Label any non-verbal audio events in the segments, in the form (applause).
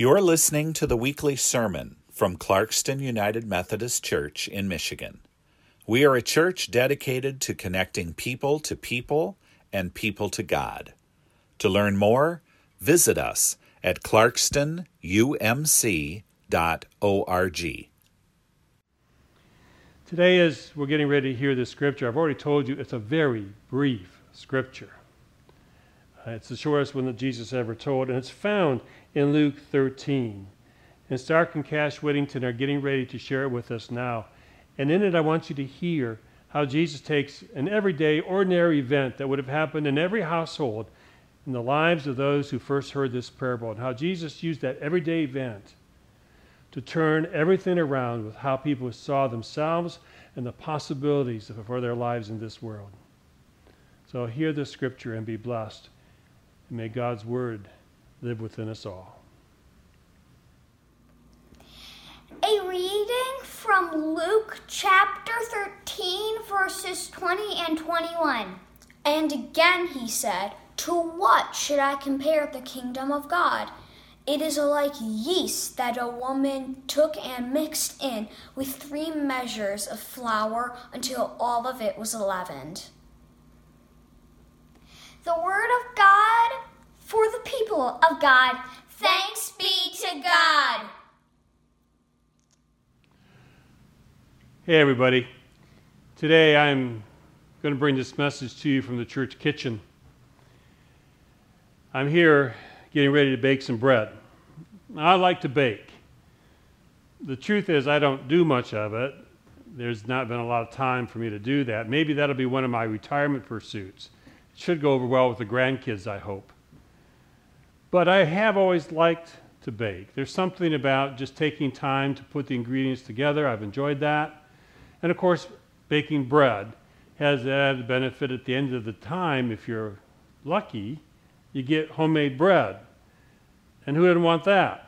You're listening to the weekly sermon from Clarkston United Methodist Church in Michigan. We are a church dedicated to connecting people to people and people to God. To learn more, visit us at clarkstonumc.org. Today, as we're getting ready to hear this scripture, I've already told you it's a very brief scripture. Uh, it's the shortest one that Jesus ever told, and it's found in Luke 13. And Stark and Cash Whittington are getting ready to share it with us now. And in it, I want you to hear how Jesus takes an everyday, ordinary event that would have happened in every household in the lives of those who first heard this parable, and how Jesus used that everyday event to turn everything around with how people saw themselves and the possibilities for their lives in this world. So hear the scripture and be blessed. And may God's word live within us all. A reading from Luke chapter 13, verses 20 and 21. And again he said, To what should I compare the kingdom of God? It is like yeast that a woman took and mixed in with three measures of flour until all of it was leavened. The word of God for the people of God. Thanks be to God. Hey, everybody. Today I'm going to bring this message to you from the church kitchen. I'm here getting ready to bake some bread. I like to bake. The truth is, I don't do much of it. There's not been a lot of time for me to do that. Maybe that'll be one of my retirement pursuits. It should go over well with the grandkids, I hope. But I have always liked to bake. There's something about just taking time to put the ingredients together. I've enjoyed that. And of course, baking bread has the added benefit at the end of the time, if you're lucky, you get homemade bread. And who didn't want that?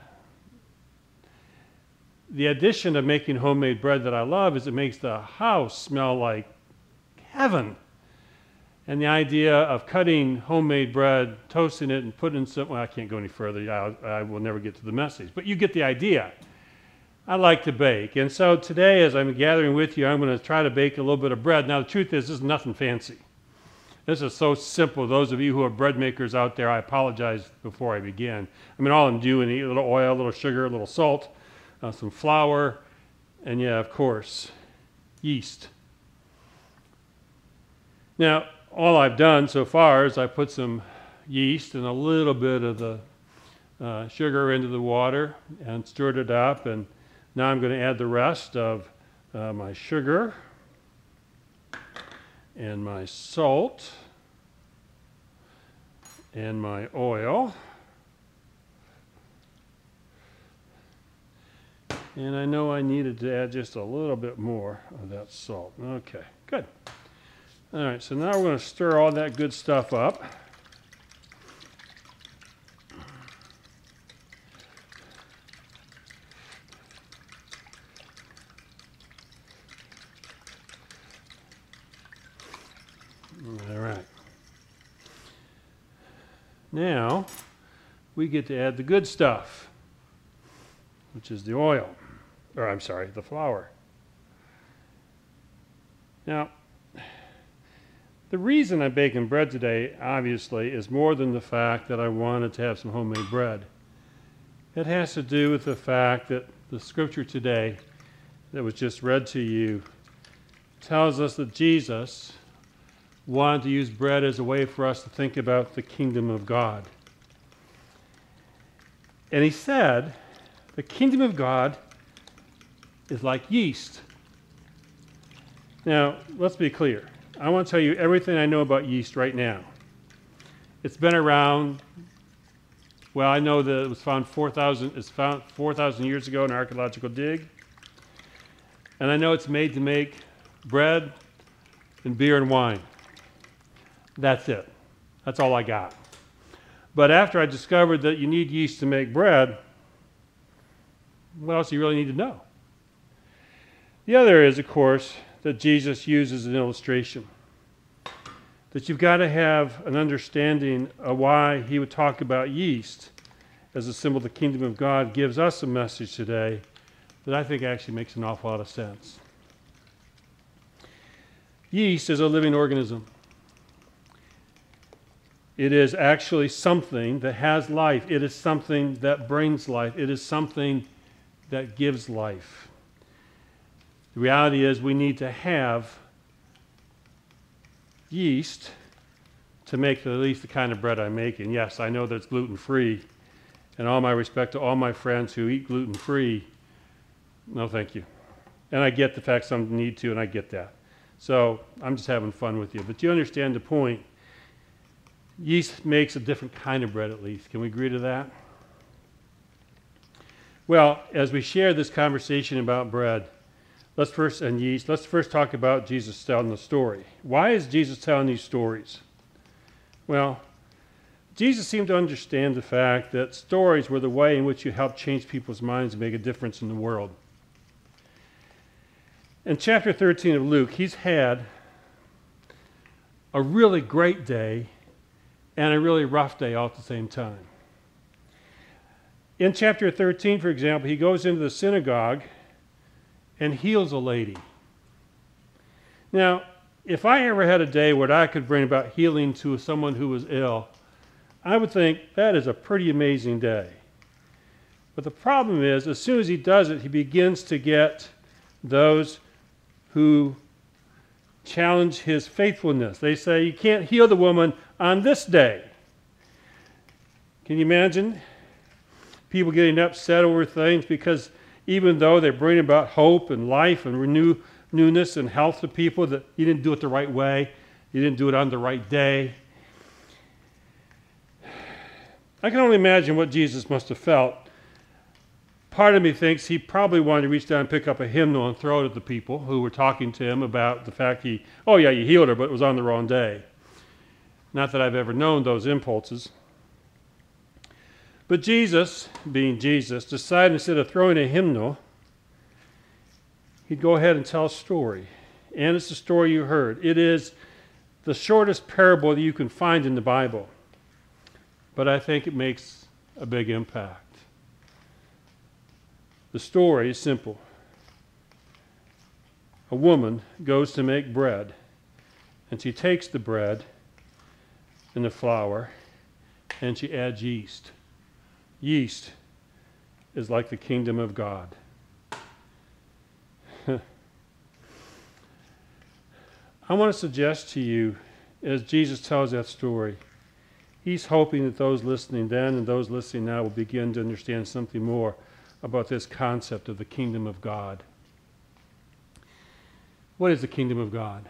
The addition of making homemade bread that I love is it makes the house smell like heaven. And the idea of cutting homemade bread, toasting it, and putting some, well, I can't go any further. I, I will never get to the message. But you get the idea. I like to bake. And so today, as I'm gathering with you, I'm going to try to bake a little bit of bread. Now, the truth is, this is nothing fancy. This is so simple. Those of you who are bread makers out there, I apologize before I begin. I mean, all I'm doing is a little oil, a little sugar, a little salt, uh, some flour, and yeah, of course, yeast. Now, all I've done so far is I put some yeast and a little bit of the uh, sugar into the water and stirred it up. And now I'm going to add the rest of uh, my sugar and my salt and my oil. And I know I needed to add just a little bit more of that salt. Okay, good. All right, so now we're going to stir all that good stuff up. All right. Now we get to add the good stuff, which is the oil, or I'm sorry, the flour. Now, the reason I'm baking bread today, obviously, is more than the fact that I wanted to have some homemade bread. It has to do with the fact that the scripture today that was just read to you tells us that Jesus wanted to use bread as a way for us to think about the kingdom of God. And he said, the kingdom of God is like yeast. Now, let's be clear. I want to tell you everything I know about yeast right now. It's been around. Well, I know that it was found 4,000. It's found 4,000 years ago in an archaeological dig, and I know it's made to make bread and beer and wine. That's it. That's all I got. But after I discovered that you need yeast to make bread, what else do you really need to know? The other is, of course, that Jesus uses an illustration. That you've got to have an understanding of why he would talk about yeast as a symbol of the kingdom of God, gives us a message today that I think actually makes an awful lot of sense. Yeast is a living organism. It is actually something that has life. It is something that brings life. It is something that gives life. The reality is, we need to have yeast to make at least the kind of bread I'm making. Yes, I know that it's gluten free, and all my respect to all my friends who eat gluten free, no thank you. And I get the fact some need to, and I get that. So I'm just having fun with you. But you understand the point. Yeast makes a different kind of bread, at least. Can we agree to that? Well, as we share this conversation about bread, let's first and yeast, let's first talk about Jesus telling the story. Why is Jesus telling these stories? Well, Jesus seemed to understand the fact that stories were the way in which you help change people's minds and make a difference in the world. In chapter 13 of Luke, he's had a really great day and a really rough day all at the same time. In chapter 13, for example, he goes into the synagogue and heals a lady. Now, if I ever had a day where I could bring about healing to someone who was ill, I would think that is a pretty amazing day. But the problem is, as soon as he does it, he begins to get those who challenge his faithfulness. They say, You can't heal the woman on this day. Can you imagine people getting upset over things because even though they bring about hope and life and renew newness and health to people, that you didn't do it the right way, you didn't do it on the right day. I can only imagine what Jesus must have felt part of me thinks he probably wanted to reach down and pick up a hymnal and throw it at the people who were talking to him about the fact he, oh yeah, you healed her, but it was on the wrong day. Not that I've ever known those impulses. But Jesus, being Jesus, decided instead of throwing a hymnal, he'd go ahead and tell a story. And it's the story you heard. It is the shortest parable that you can find in the Bible. But I think it makes a big impact. The story is simple. A woman goes to make bread, and she takes the bread and the flour, and she adds yeast. Yeast is like the kingdom of God. (laughs) I want to suggest to you, as Jesus tells that story, he's hoping that those listening then and those listening now will begin to understand something more about this concept of the kingdom of God. What is the kingdom of God?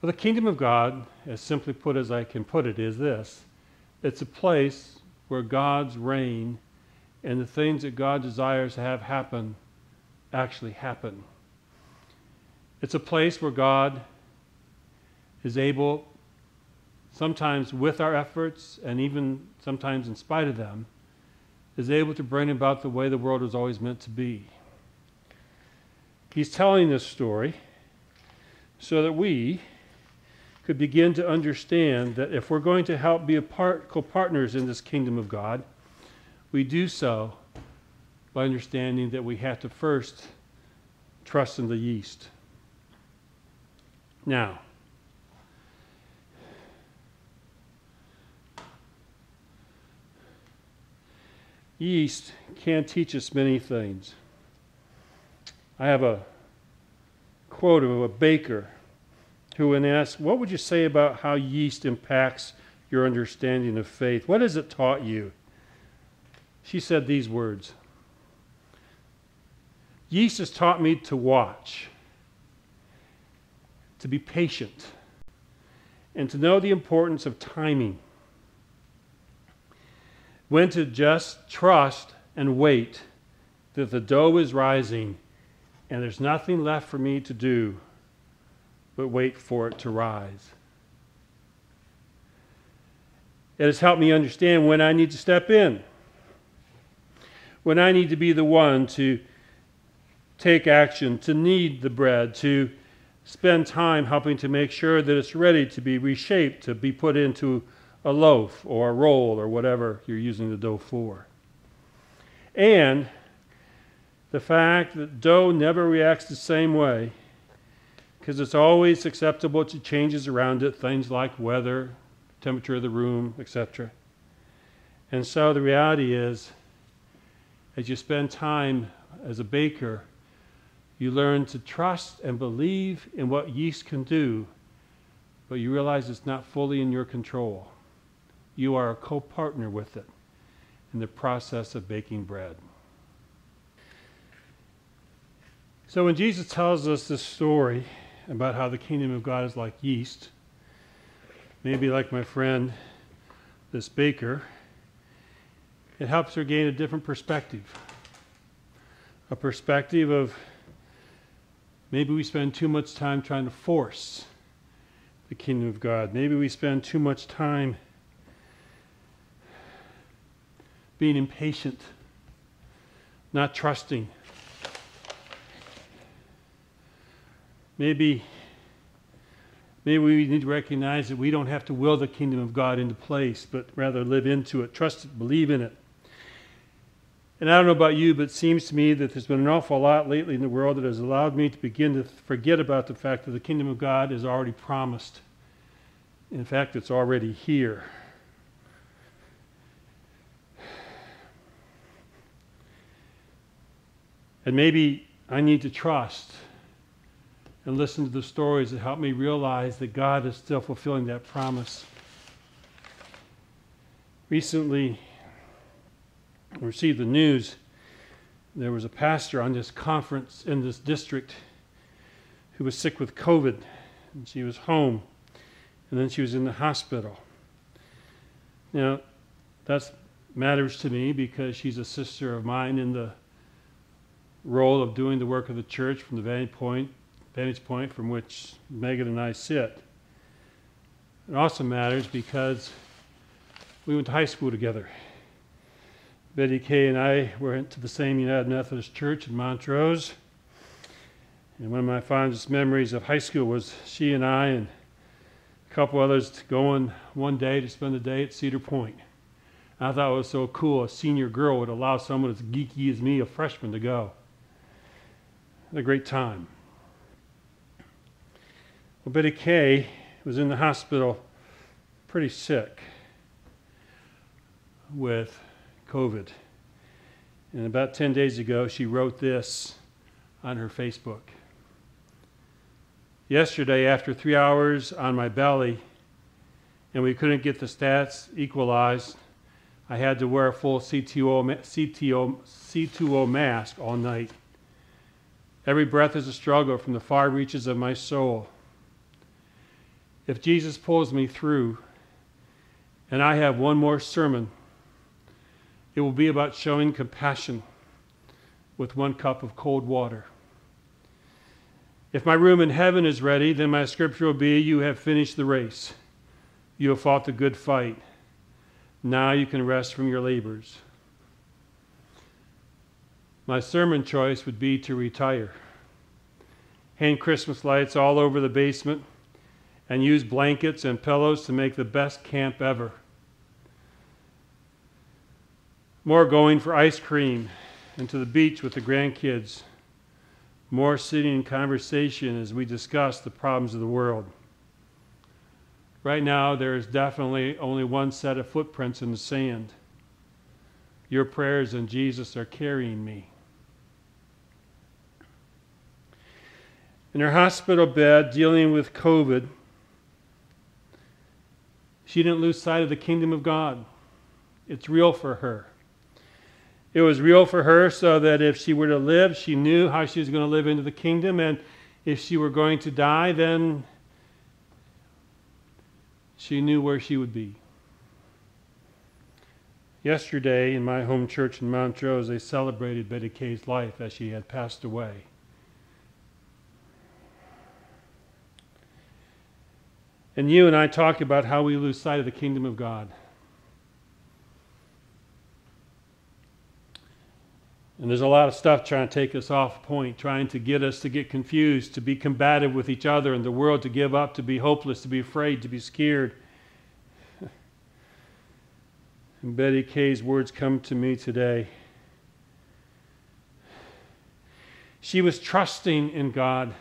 Well, the kingdom of God, as simply put as I can put it, is this it's a place where God's reign and the things that God desires to have happen actually happen. It's a place where God is able, sometimes with our efforts and even sometimes in spite of them, is able to bring about the way the world was always meant to be. He's telling this story so that we could begin to understand that if we're going to help be a part, co-partners in this kingdom of God, we do so by understanding that we have to first trust in the yeast. Now, yeast can teach us many things. I have a quote of a baker who, when asked, What would you say about how yeast impacts your understanding of faith? What has it taught you? She said these words Yeast has taught me to watch, to be patient, and to know the importance of timing when to just trust and wait that the dough is rising and there's nothing left for me to do but wait for it to rise. It has helped me understand when I need to step in, when I need to be the one to take action, to knead the bread, to spend time helping to make sure that it's ready to be reshaped, to be put into a loaf or a roll or whatever you're using the dough for. And the fact that dough never reacts the same way because it's always susceptible to changes around it, things like weather, temperature of the room, etc. And so the reality is, as you spend time as a baker, you learn to trust and believe in what yeast can do, but you realize it's not fully in your control. You are a co partner with it in the process of baking bread. So when Jesus tells us this story about how the kingdom of God is like yeast, maybe like my friend, this baker, it helps her gain a different perspective. A perspective of maybe we spend too much time trying to force the kingdom of God. Maybe we spend too much time being impatient, not trusting. Maybe, maybe we need to recognize that we don't have to will the kingdom of God into place, but rather live into it, trust it, believe in it. And I don't know about you, but it seems to me that there's been an awful lot lately in the world that has allowed me to begin to forget about the fact that the kingdom of God is already promised. In fact, it's already here. And maybe I need to trust and listen to the stories that help me realize that God is still fulfilling that promise. Recently, I received the news there was a pastor on this conference in this district who was sick with COVID, and she was home, and then she was in the hospital. Now, that matters to me because she's a sister of mine in the role of doing the work of the church from the vantage point, vantage point from which Megan and I sit. It also matters because we went to high school together. Betty Kay and I went to the same United Methodist Church in Montrose. And one of my fondest memories of high school was she and I and a couple others going one day to spend the day at Cedar Point. I thought it was so cool. A senior girl would allow someone as geeky as me, a freshman, to go a great time. Well, Betty Kay was in the hospital pretty sick with COVID. And about 10 days ago, she wrote this on her Facebook. Yesterday, after three hours on my belly, and we couldn't get the stats equalized, I had to wear a full C2O, C2O, C2O mask all night. Every breath is a struggle from the far reaches of my soul. If Jesus pulls me through, and I have one more sermon, it will be about showing compassion with one cup of cold water. If my room in heaven is ready, then my scripture will be You have finished the race. You have fought the good fight. Now you can rest from your labors. My sermon choice would be to retire, hang Christmas lights all over the basement, and use blankets and pillows to make the best camp ever. More going for ice cream and to the beach with the grandkids. More sitting in conversation as we discuss the problems of the world. Right now, there is definitely only one set of footprints in the sand. Your prayers and Jesus are carrying me. in her hospital bed dealing with COVID, she didn't lose sight of the kingdom of God. It's real for her. It was real for her so that if she were to live, she knew how she was going to live into the kingdom. And if she were going to die, then she knew where she would be. Yesterday, in my home church in Montrose, they celebrated Betty Kay's life as she had passed away. And you and I talk about how we lose sight of the kingdom of God. And there's a lot of stuff trying to take us off point, trying to get us to get confused, to be combative with each other and the world, to give up, to be hopeless, to be afraid, to be scared. And Betty Kay's words come to me today. She was trusting in God,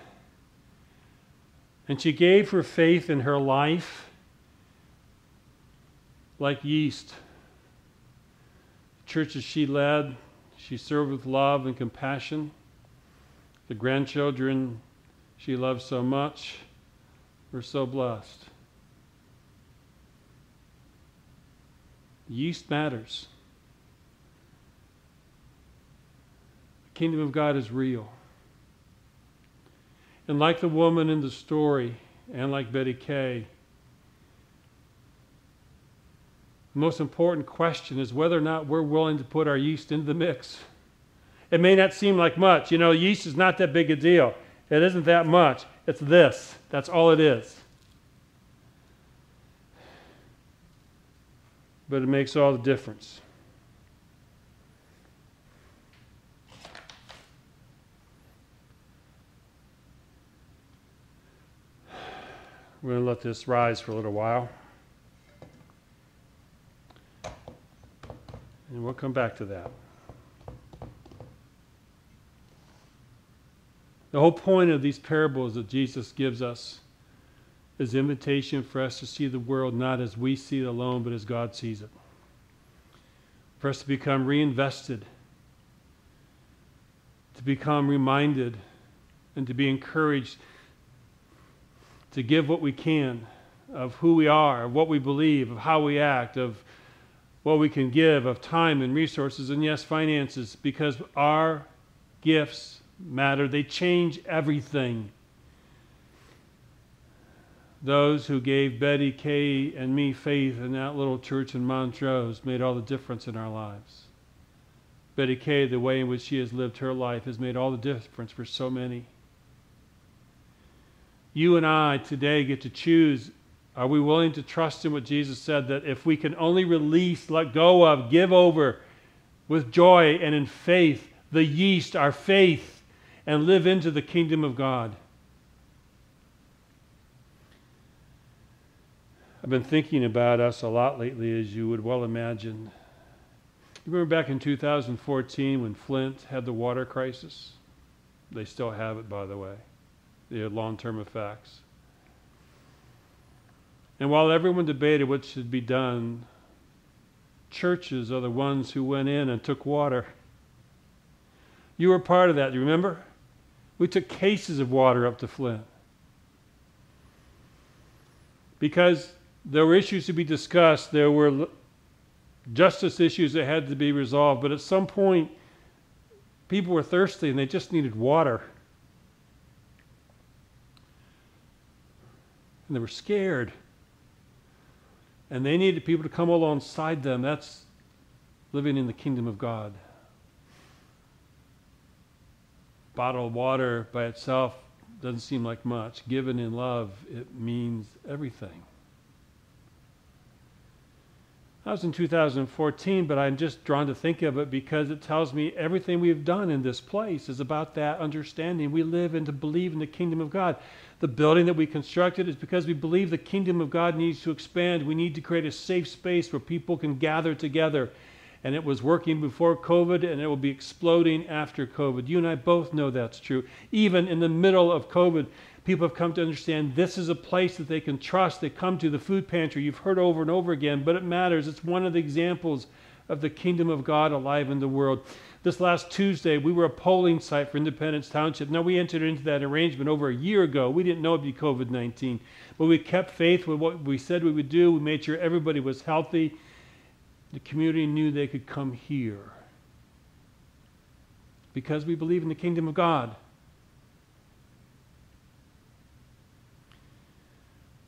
and she gave her faith in her life like yeast. Churches she led, she served with love and compassion. The grandchildren she loved so much were so blessed. Yeast matters. The kingdom of God is real. And like the woman in the story, and like Betty Kay, the most important question is whether or not we're willing to put our yeast into the mix. It may not seem like much. You know, yeast is not that big a deal. It isn't that much. It's this. That's all it is. But it makes all the difference. We're going to let this rise for a little while. And we'll come back to that. The whole point of these parables that Jesus gives us is invitation for us to see the world not as we see it alone, but as God sees it. For us to become reinvested, to become reminded, and to be encouraged to give what we can of who we are, of what we believe, of how we act, of what we can give, of time and resources, and yes, finances, because our gifts matter. They change everything. Those who gave Betty Kay and me faith in that little church in Montrose made all the difference in our lives. Betty Kay, the way in which she has lived her life, has made all the difference for so many you and I today get to choose are we willing to trust in what Jesus said that if we can only release, let go of, give over with joy and in faith, the yeast, our faith, and live into the kingdom of God? I've been thinking about us a lot lately, as you would well imagine. You remember back in 2014 when Flint had the water crisis? They still have it, by the way the long term effects. And while everyone debated what should be done, churches are the ones who went in and took water. You were part of that, you remember? We took cases of water up to Flint. Because there were issues to be discussed, there were justice issues that had to be resolved, but at some point, people were thirsty and they just needed water. And they were scared. And they needed people to come alongside them. That's living in the kingdom of God. Bottled water by itself doesn't seem like much. Given in love, it means everything. That was in 2014, but I'm just drawn to think of it because it tells me everything we've done in this place is about that understanding. We live and to believe in the kingdom of God. The building that we constructed is because we believe the kingdom of God needs to expand. We need to create a safe space where people can gather together. And it was working before COVID, and it will be exploding after COVID. You and I both know that's true. Even in the middle of COVID, people have come to understand this is a place that they can trust. They come to the food pantry. You've heard over and over again, but it matters. It's one of the examples of the kingdom of God alive in the world. This last Tuesday, we were a polling site for Independence Township. Now, we entered into that arrangement over a year ago. We didn't know it'd be COVID 19, but we kept faith with what we said we would do. We made sure everybody was healthy. The community knew they could come here because we believe in the kingdom of God.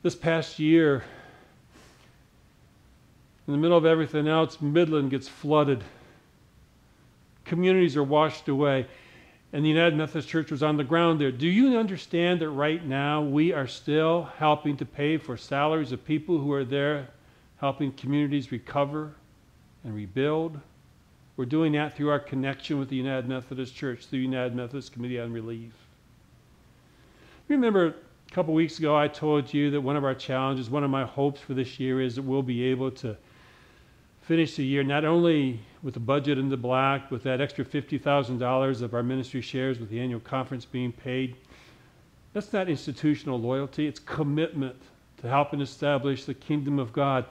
This past year, in the middle of everything else, Midland gets flooded. Communities are washed away. And the United Methodist Church was on the ground there. Do you understand that right now we are still helping to pay for salaries of people who are there helping communities recover and rebuild? We're doing that through our connection with the United Methodist Church, the United Methodist Committee on Relief. Remember a couple weeks ago, I told you that one of our challenges, one of my hopes for this year is that we'll be able to finish the year not only with the budget in the black, with that extra $50,000 of our ministry shares with the annual conference being paid. That's not institutional loyalty, it's commitment to helping establish the kingdom of God.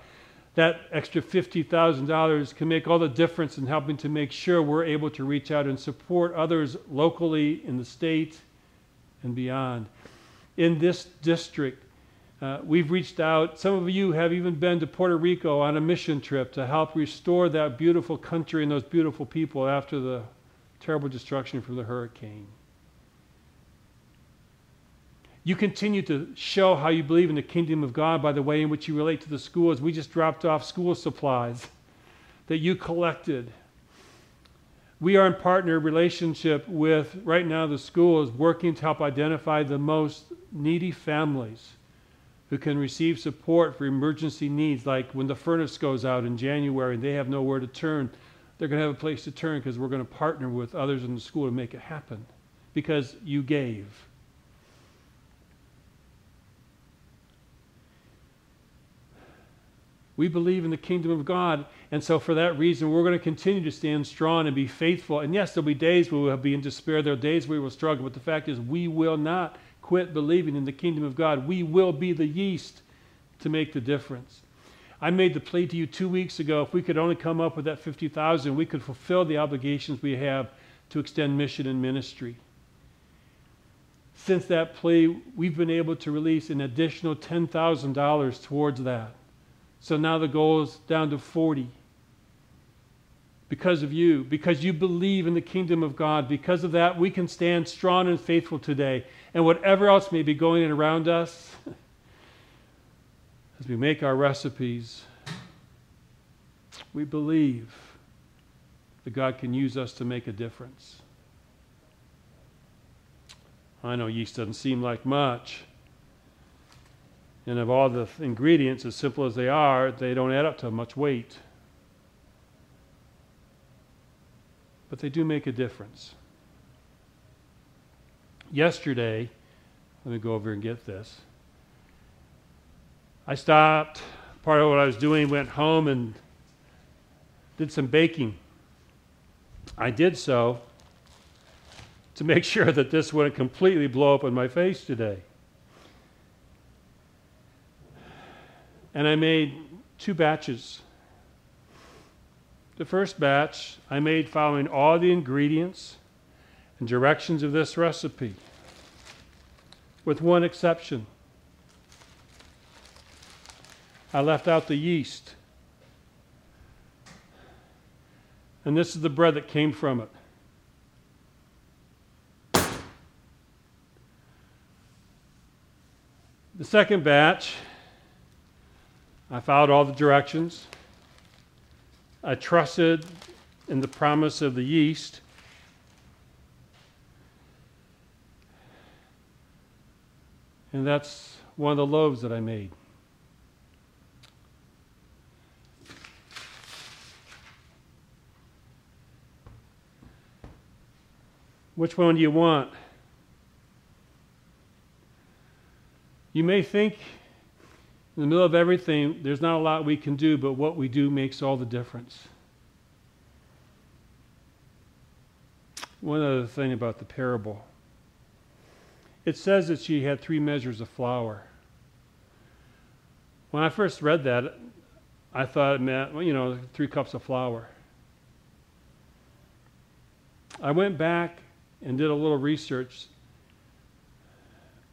That extra $50,000 can make all the difference in helping to make sure we're able to reach out and support others locally in the state and beyond. In this district, uh, we've reached out. Some of you have even been to Puerto Rico on a mission trip to help restore that beautiful country and those beautiful people after the terrible destruction from the hurricane. You continue to show how you believe in the kingdom of God by the way in which you relate to the schools. We just dropped off school supplies that you collected. We are in partner relationship with, right now, the school is working to help identify the most needy families who can receive support for emergency needs, like when the furnace goes out in January and they have nowhere to turn, they're going to have a place to turn because we're going to partner with others in the school to make it happen because you gave. We believe in the kingdom of God, and so for that reason, we're going to continue to stand strong and be faithful. And yes, there'll be days where we'll be in despair, there are days where we will struggle, but the fact is, we will not quit believing in the kingdom of God, we will be the yeast to make the difference. I made the plea to you two weeks ago if we could only come up with that 50,000, we could fulfill the obligations we have to extend mission and ministry. Since that plea, we've been able to release an additional $10,000 towards that. So now the goal is down to 40 because of you, because you believe in the kingdom of God. Because of that, we can stand strong and faithful today. And whatever else may be going in around us, (laughs) as we make our recipes, we believe that God can use us to make a difference. I know yeast doesn't seem like much. And of all the ingredients, as simple as they are, they don't add up to much weight. but they do make a difference. Yesterday, let me go over and get this. I stopped, part of what I was doing, went home and did some baking. I did so to make (laughs) sure that this wouldn't completely blow up in my face today. And I made two batches the first batch I made following all the ingredients and directions of this recipe, with one exception. I left out the yeast. And this is the bread that came from it. The second batch, I followed all the directions. I trusted in the promise of the yeast. And that's one of the loaves that I made. Which one do you want? You may think in the middle of everything, there's not a lot we can do, but what we do makes all the difference. One other thing about the parable it says that she had three measures of flour. When I first read that, I thought it meant, you know, three cups of flour. I went back and did a little research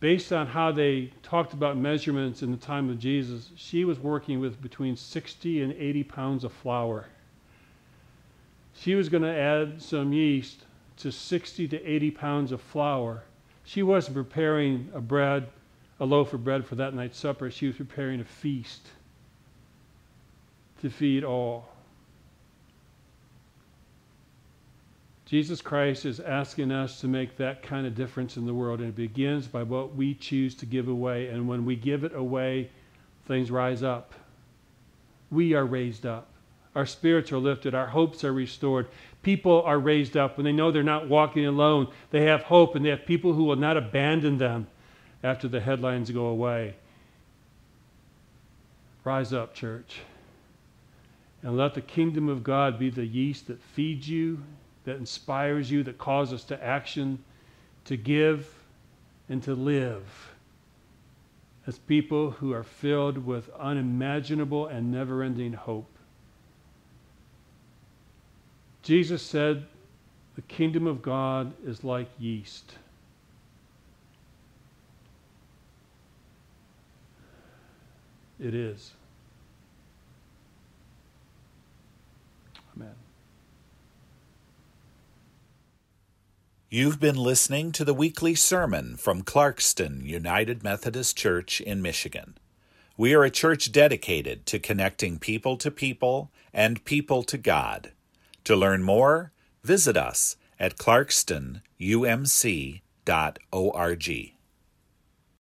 based on how they talked about measurements in the time of Jesus, she was working with between 60 and 80 pounds of flour. She was going to add some yeast to 60 to 80 pounds of flour. She wasn't preparing a bread, a loaf of bread for that night's supper. She was preparing a feast to feed all. Jesus Christ is asking us to make that kind of difference in the world, and it begins by what we choose to give away. And when we give it away, things rise up. We are raised up. Our spirits are lifted. Our hopes are restored. People are raised up when they know they're not walking alone. They have hope, and they have people who will not abandon them after the headlines go away. Rise up, church, And let the kingdom of God be the yeast that feeds you, that inspires you, that calls us to action, to give, and to live as people who are filled with unimaginable and never ending hope. Jesus said, The kingdom of God is like yeast. It is. You've been listening to the weekly sermon from Clarkston United Methodist Church in Michigan. We are a church dedicated to connecting people to people and people to God. To learn more, visit us at clarkstonumc.org.